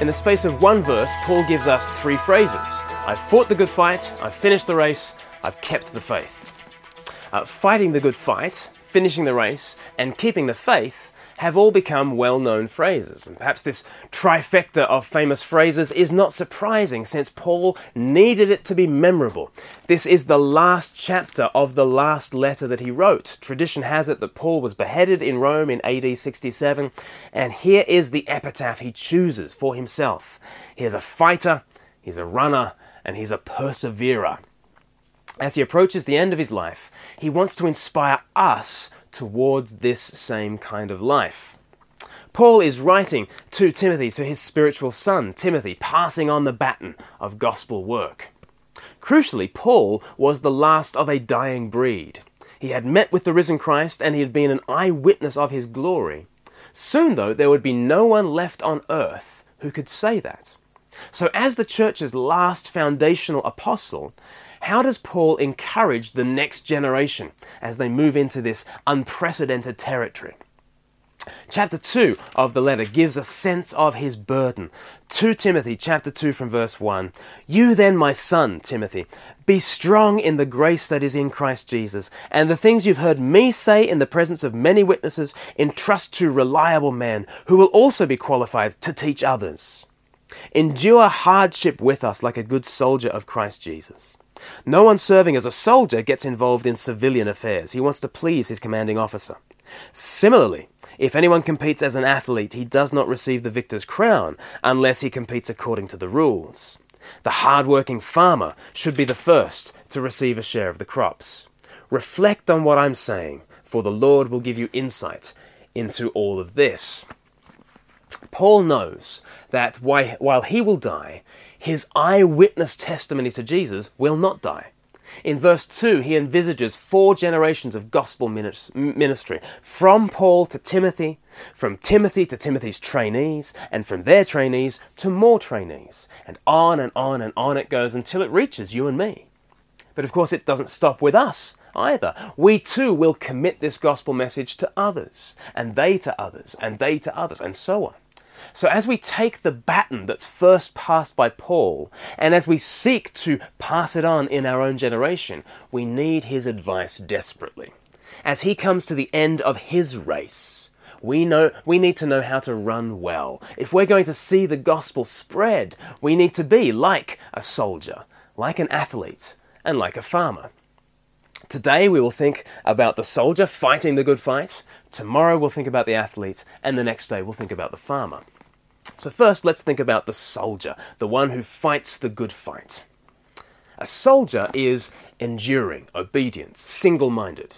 In the space of one verse, Paul gives us three phrases I've fought the good fight, I've finished the race, I've kept the faith. Uh, fighting the good fight, finishing the race, and keeping the faith have all become well known phrases. And perhaps this trifecta of famous phrases is not surprising since Paul needed it to be memorable. This is the last chapter of the last letter that he wrote. Tradition has it that Paul was beheaded in Rome in AD 67, and here is the epitaph he chooses for himself. He is a fighter, he's a runner, and he's a perseverer. As he approaches the end of his life, he wants to inspire us towards this same kind of life. Paul is writing to Timothy, to his spiritual son, Timothy, passing on the baton of gospel work. Crucially, Paul was the last of a dying breed. He had met with the risen Christ and he had been an eyewitness of his glory. Soon, though, there would be no one left on earth who could say that. So, as the church's last foundational apostle, how does Paul encourage the next generation as they move into this unprecedented territory? Chapter 2 of the letter gives a sense of his burden. 2 Timothy chapter 2 from verse 1. You then, my son, Timothy, be strong in the grace that is in Christ Jesus, and the things you've heard me say in the presence of many witnesses, entrust to reliable men who will also be qualified to teach others. Endure hardship with us like a good soldier of Christ Jesus. No one serving as a soldier gets involved in civilian affairs. He wants to please his commanding officer. Similarly, if anyone competes as an athlete, he does not receive the victor's crown unless he competes according to the rules. The hard-working farmer should be the first to receive a share of the crops. Reflect on what I'm saying, for the Lord will give you insight into all of this. Paul knows that while he will die, his eyewitness testimony to Jesus will not die. In verse 2, he envisages four generations of gospel ministry from Paul to Timothy, from Timothy to Timothy's trainees, and from their trainees to more trainees. And on and on and on it goes until it reaches you and me. But of course, it doesn't stop with us either. We too will commit this gospel message to others, and they to others, and they to others, and so on. So, as we take the baton that's first passed by Paul, and as we seek to pass it on in our own generation, we need his advice desperately. As he comes to the end of his race, we know we need to know how to run well. If we're going to see the gospel spread, we need to be like a soldier, like an athlete, and like a farmer. Today we will think about the soldier fighting the good fight. Tomorrow we'll think about the athlete, and the next day we'll think about the farmer. So, first, let's think about the soldier, the one who fights the good fight. A soldier is enduring, obedient, single minded.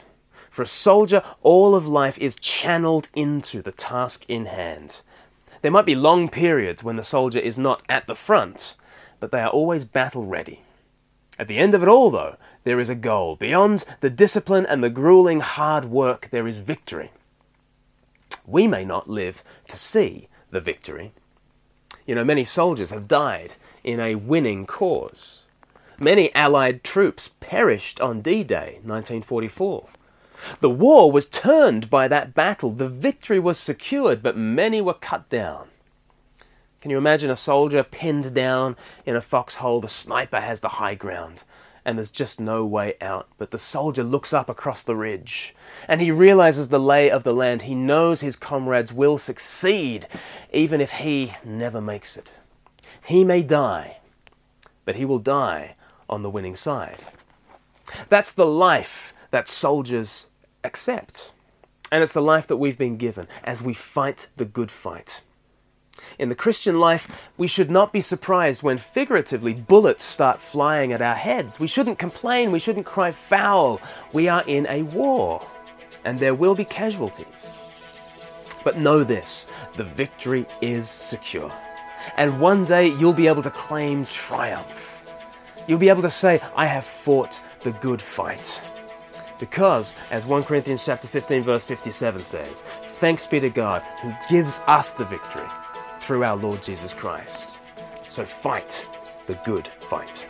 For a soldier, all of life is channeled into the task in hand. There might be long periods when the soldier is not at the front, but they are always battle ready. At the end of it all, though, there is a goal. Beyond the discipline and the grueling hard work, there is victory. We may not live to see the victory. You know, many soldiers have died in a winning cause. Many Allied troops perished on D Day, 1944. The war was turned by that battle. The victory was secured, but many were cut down. Can you imagine a soldier pinned down in a foxhole? The sniper has the high ground and there's just no way out. But the soldier looks up across the ridge, and he realizes the lay of the land. He knows his comrades will succeed, even if he never makes it. He may die, but he will die on the winning side. That's the life that soldiers accept. And it's the life that we've been given as we fight the good fight. In the Christian life, we should not be surprised when figuratively bullets start flying at our heads. We shouldn't complain, we shouldn't cry foul. We are in a war, and there will be casualties. But know this the victory is secure. And one day you'll be able to claim triumph. You'll be able to say, I have fought the good fight. Because, as 1 Corinthians chapter 15 verse 57 says, thanks be to God who gives us the victory through our Lord Jesus Christ. So fight the good fight.